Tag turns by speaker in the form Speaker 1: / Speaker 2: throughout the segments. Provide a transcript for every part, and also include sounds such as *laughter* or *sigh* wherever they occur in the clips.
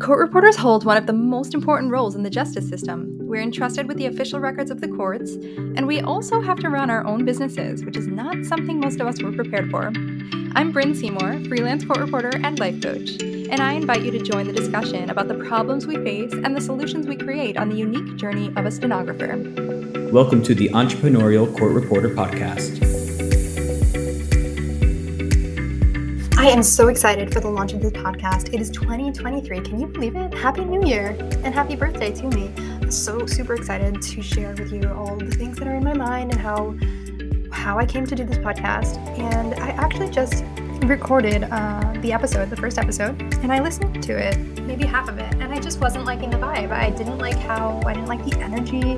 Speaker 1: Court reporters hold one of the most important roles in the justice system. We're entrusted with the official records of the courts, and we also have to run our own businesses, which is not something most of us were prepared for. I'm Bryn Seymour, freelance court reporter and life coach, and I invite you to join the discussion about the problems we face and the solutions we create on the unique journey of a stenographer.
Speaker 2: Welcome to the Entrepreneurial Court Reporter Podcast.
Speaker 1: I am so excited for the launch of this podcast. It is 2023. Can you believe it? Happy New Year and happy birthday to me. So super excited to share with you all the things that are in my mind and how how I came to do this podcast. And I actually just recorded uh, the episode, the first episode, and I listened to it, maybe half of it, and I just wasn't liking the vibe. I didn't like how I didn't like the energy.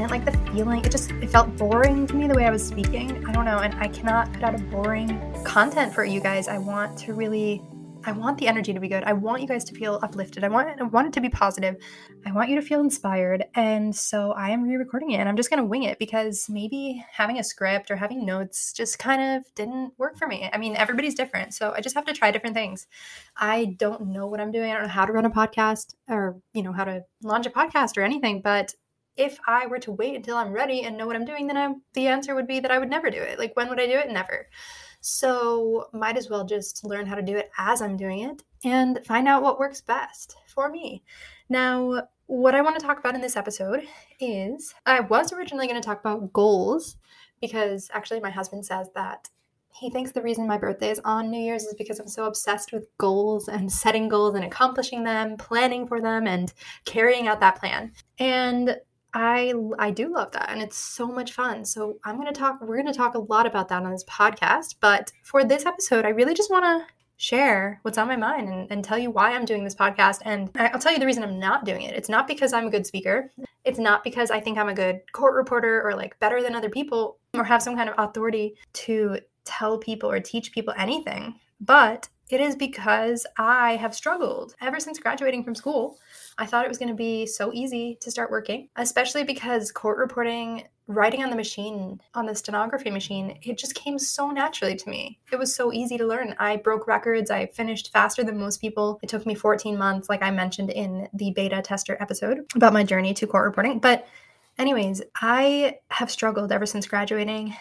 Speaker 1: Didn't like the feeling. It just it felt boring to me the way I was speaking. I don't know, and I cannot put out a boring content for you guys. I want to really I want the energy to be good. I want you guys to feel uplifted. I want I want it to be positive. I want you to feel inspired. And so I am re-recording it and I'm just to wing it because maybe having a script or having notes just kind of didn't work for me. I mean, everybody's different. So I just have to try different things. I don't know what I'm doing. I don't know how to run a podcast or, you know, how to launch a podcast or anything, but if I were to wait until I'm ready and know what I'm doing, then I, the answer would be that I would never do it. Like, when would I do it? Never. So, might as well just learn how to do it as I'm doing it and find out what works best for me. Now, what I want to talk about in this episode is I was originally going to talk about goals because actually my husband says that he thinks the reason my birthday is on New Year's is because I'm so obsessed with goals and setting goals and accomplishing them, planning for them, and carrying out that plan. And I I do love that and it's so much fun. So I'm going to talk we're going to talk a lot about that on this podcast, but for this episode I really just want to share what's on my mind and, and tell you why I'm doing this podcast. And I'll tell you the reason I'm not doing it. It's not because I'm a good speaker. It's not because I think I'm a good court reporter or like better than other people or have some kind of authority to tell people or teach people anything. But it is because I have struggled ever since graduating from school I thought it was going to be so easy to start working, especially because court reporting, writing on the machine, on the stenography machine, it just came so naturally to me. It was so easy to learn. I broke records. I finished faster than most people. It took me 14 months, like I mentioned in the beta tester episode about my journey to court reporting. But, anyways, I have struggled ever since graduating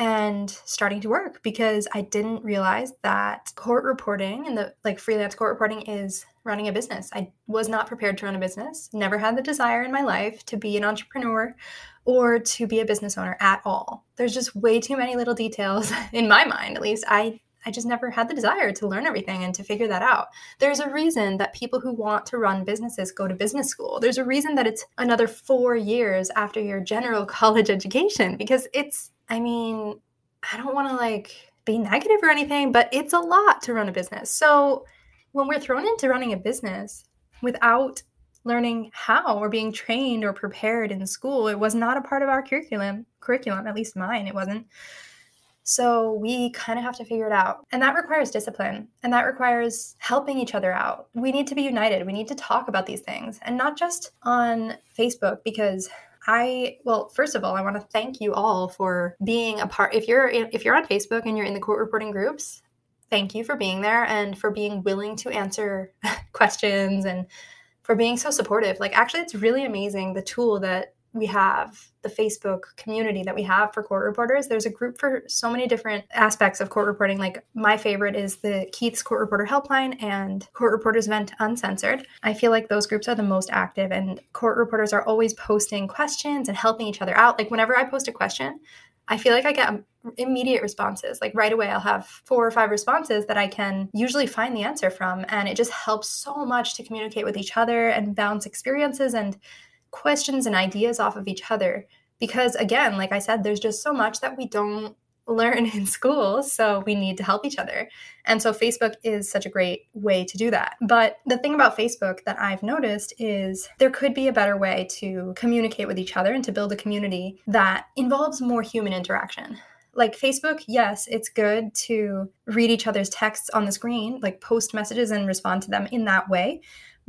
Speaker 1: and starting to work because I didn't realize that court reporting and the like freelance court reporting is running a business. I was not prepared to run a business, never had the desire in my life to be an entrepreneur or to be a business owner at all. There's just way too many little details *laughs* in my mind, at least. I I just never had the desire to learn everything and to figure that out. There's a reason that people who want to run businesses go to business school. There's a reason that it's another 4 years after your general *laughs* college education because it's I mean, I don't want to like be negative or anything, but it's a lot to run a business. So when we're thrown into running a business without learning how or being trained or prepared in school, it was not a part of our curriculum. Curriculum, at least mine, it wasn't. So we kind of have to figure it out. And that requires discipline and that requires helping each other out. We need to be united. We need to talk about these things and not just on Facebook because I well, first of all, I want to thank you all for being a part. If you're if you're on Facebook and you're in the court reporting groups, thank you for being there and for being willing to answer *laughs* questions and for being so supportive. Like actually it's really amazing the tool that we have the Facebook community that we have for court reporters. There's a group for so many different aspects of court reporting. Like my favorite is the Keith's Court Reporter Helpline and Court Reporters Vent Uncensored. I feel like those groups are the most active, and court reporters are always posting questions and helping each other out. Like whenever I post a question, I feel like I get immediate responses. Like right away, I'll have four or five responses that I can usually find the answer from. And it just helps so much to communicate with each other and bounce experiences and questions and ideas off of each other. Because again, like I said, there's just so much that we don't *laughs* learn in school. So we need to help each other. And so Facebook is such a great way to do that. But the thing about Facebook that I've noticed is there could be a better way to communicate with each other and to build a community that involves more human interaction. Like Facebook, yes, it's good to read each other's texts on the screen, like post messages and respond to them in that way.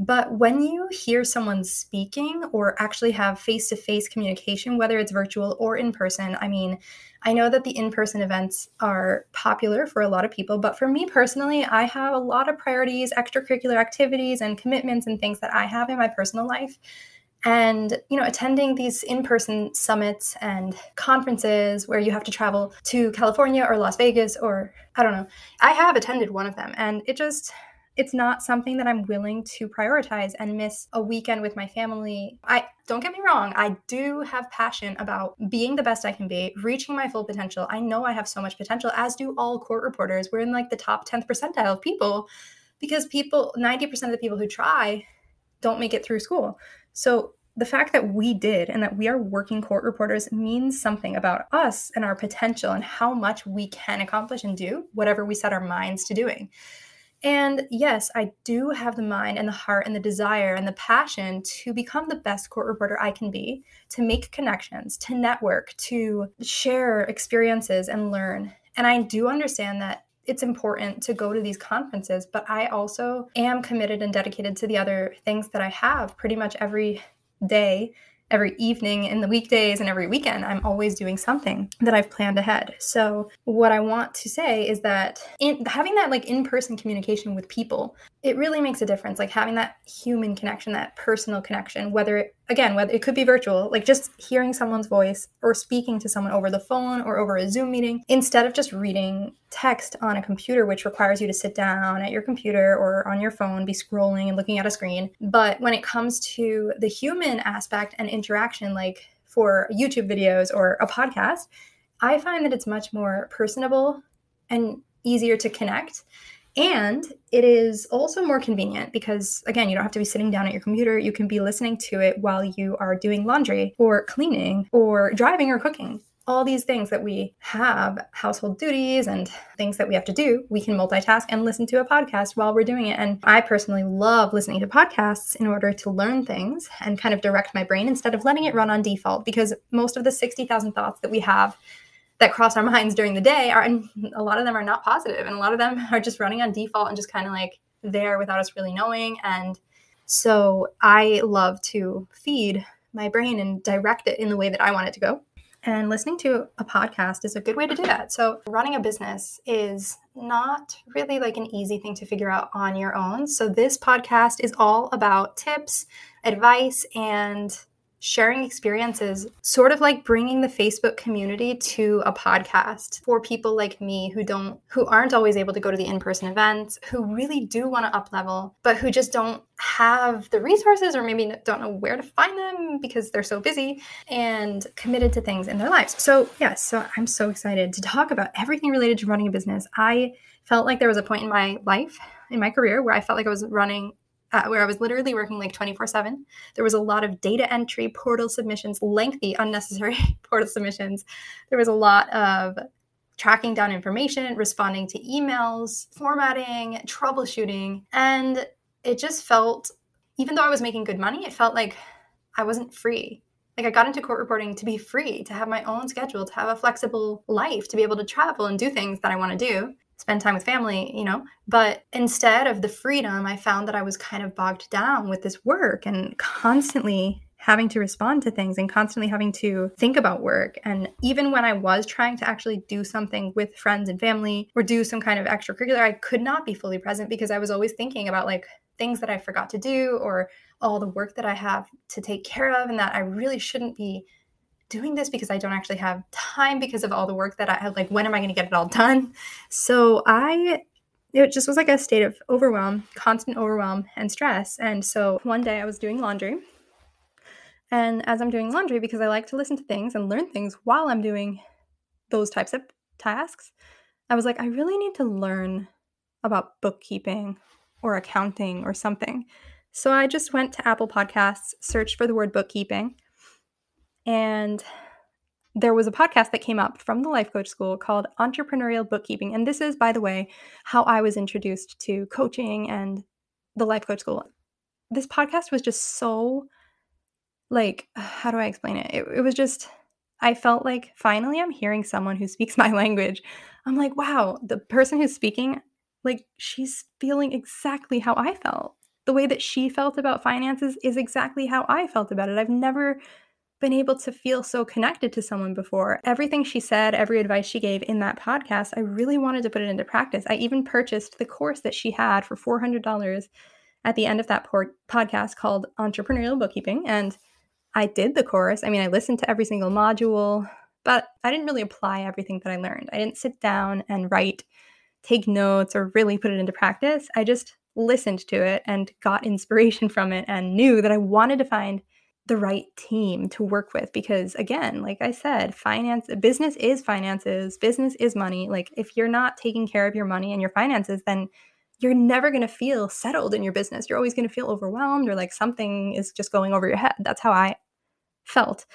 Speaker 1: But when you hear someone speaking or actually have face to face communication, whether it's virtual or in person, I mean, I know that the in person events are popular for a lot of people, but for me personally, I have a lot of priorities, extracurricular activities, and commitments and things that I have in my personal life. And, you know, attending these in person summits and conferences where you have to travel to California or Las Vegas or I don't know, I have attended one of them and it just, it's not something that I'm willing to prioritize and miss a weekend with my family. I don't get me wrong, I do have passion about being the best I can be, reaching my full potential. I know I have so much potential, as do all court reporters. We're in like the top 10th percentile of people because people, 90% of the people who try don't make it through school. So the fact that we did and that we are working court reporters means something about us and our potential and how much we can accomplish and do whatever we set our minds to doing. And yes, I do have the mind and the heart and the desire and the passion to become the best court reporter I can be, to make connections, to network, to share experiences and learn. And I do understand that it's important to go to these conferences, but I also am committed and dedicated to the other things that I have pretty much every day every evening in the weekdays and every weekend i'm always doing something that i've planned ahead. So what i want to say is that in having that like in-person communication with people it really makes a difference like having that human connection that personal connection whether it, again whether it could be virtual like just hearing someone's voice or speaking to someone over the phone or over a zoom meeting instead of just reading text on a computer which requires you to sit down at your computer or on your phone be scrolling and looking at a screen. But when it comes to the human aspect and interaction like for youtube videos or a podcast i find that it's much more personable and easier to connect and it is also more convenient because, again, you don't have to be sitting down at your computer. You can be listening to it while you are doing laundry or cleaning or driving or cooking. All these things that we have, household duties and things that we have to do, we can multitask and listen to a podcast while we're doing it. And I personally love listening to podcasts in order to learn things and kind of direct my brain instead of letting it run on default because most of the 60,000 thoughts that we have that cross our minds during the day are and a lot of them are not positive and a lot of them are just running on default and just kind of like there without us really knowing and so i love to feed my brain and direct it in the way that i want it to go and listening to a podcast is a good way to do that. So, running a business is not really like an easy thing to figure out on your own. So, this podcast is all about tips, advice, and sharing experiences, sort of like bringing the Facebook community to a podcast for people like me who don't, who aren't always able to go to the in person events, who really do want to up level, but who just don't have the resources or maybe don't know where to find them because they're so busy and committed to things in their lives. So, yes, so I'm so excited to talk about everything related to running a business. I felt like there was a point in my life, in my career, where I felt like I was running uh, where I was literally working like 24 7. There was a lot of data entry, portal submissions, lengthy, unnecessary *laughs* portal submissions. There was a lot of tracking down information, responding to emails, formatting, troubleshooting. And it just felt, even though I was making good money, it felt like I wasn't free. Like I got into court reporting to be free, to have my own schedule, to have a flexible life, to be able to travel and do things that I want to do spend time with family, you know. But instead of the freedom, I found that I was kind of bogged down with this work and constantly having to respond to things and constantly having to think about work. And even when I was trying to actually do something with friends and family or do some kind of extracurricular, I could not be fully present because I was always thinking about like things that I forgot to do or all the work that I have to take care of and that I really shouldn't be doing this because I don't actually have time because of all the work that I have. Like, when am I going to get it all done? So I, it just was like a state of overwhelm, constant overwhelm and stress. And so one day I was doing laundry. And as I'm doing laundry, because I like to listen to things and learn things while I'm doing those types of tasks, I was like, I really need to learn about bookkeeping or accounting or something. So I just went to Apple Podcasts, searched for the word bookkeeping, and there was a podcast that came up from the life coach school called Entrepreneurial Bookkeeping. And this is, by the way, how I was introduced to coaching and the life coach school. This podcast was just so, like, *sighs* how do I explain it? It, it was just, I felt like finally I'm hearing someone who speaks *laughs* my language. I'm like, wow, the person who's speaking, like, she's feeling exactly how I felt. the way that she felt about finances is exactly how I felt about it. I've never been able to feel so connected to someone before. Everything she said, every advice she gave in that podcast, I really wanted to put it into practice. I even purchased the course that she had for $400 at the end of that por- podcast called Entrepreneurial Bookkeeping. And I did the course. I mean, I listened to every single module, but I didn't really apply everything that I learned. I didn't sit down and write, take notes, or really put it into practice. I just listened to it and got *laughs* inspiration from it and knew that I wanted to find the right team to work with because again like i said finance business is finances business is money. Like if you're not taking care of your money and your finances then you're never going to feel settled in your business. You're always going to feel overwhelmed or like something is just going over your head. That's how i felt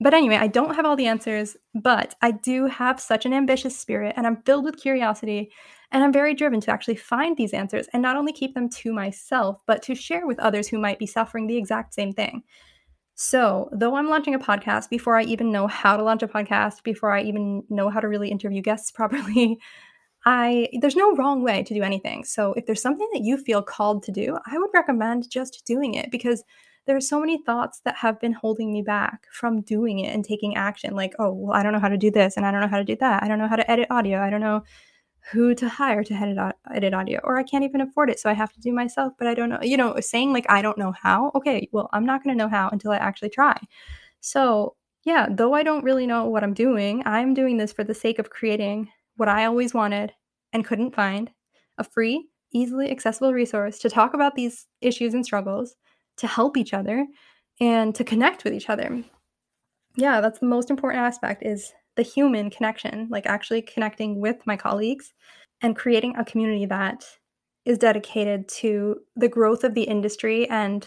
Speaker 1: but anyway i don't have all the answers but i do have such an ambitious spirit and i'm filled with curiosity and i'm very driven to actually find these answers and not only keep them to myself but to share with others who might be suffering the exact same thing so, though I'm launching a podcast, before I even know how to launch a podcast, before I even know how to really interview guests *laughs* properly, I there's no wrong way to do anything. So, if there's something that you feel called to do, I would recommend just doing it because there are so many thoughts that have been holding me back from doing it and taking action like, oh, well, I don't know how to do this and I don't know how to do that. I don't know how to edit audio. I don't know who to hire to edit, edit audio or i can't even afford it so i have to do myself but i don't know you know saying like i don't know how okay well i'm not going to know how until i actually try so yeah though i don't really know what i'm doing i'm doing this for the sake of creating what i always wanted and couldn't find a free easily accessible resource to talk about these issues and struggles to help each other and to connect with each other yeah that's the most important aspect is the human connection, like actually connecting with my colleagues and creating a community that is dedicated to the growth of the industry and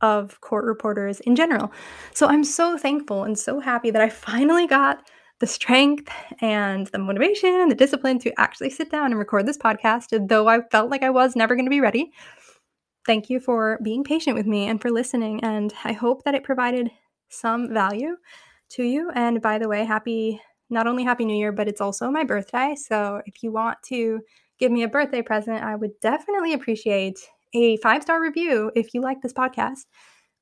Speaker 1: of court reporters in general. So I'm so thankful and so happy that I finally got the strength and the motivation and the discipline to actually sit down and record this podcast, though I felt like I was never going to be ready. Thank you for being patient with me and for listening. And I hope that it provided some value to you. And by the way, happy, not only Happy New Year, but it's also my birthday. So if you want to give me a birthday present, I would definitely appreciate a five star review if you like this podcast.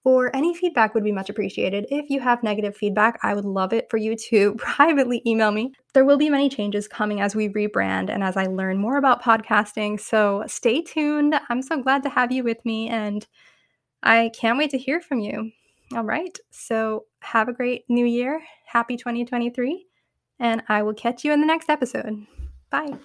Speaker 1: Or any feedback would be much appreciated. If you have negative feedback, I would love it for you to *laughs* privately email me. There will be many changes coming as we rebrand and as I learn more about podcasting. So stay tuned. I'm so glad to have you with me, and I can't wait to hear from you. All right. So have a great new year. Happy 2023. And I will catch you in the next episode. Bye.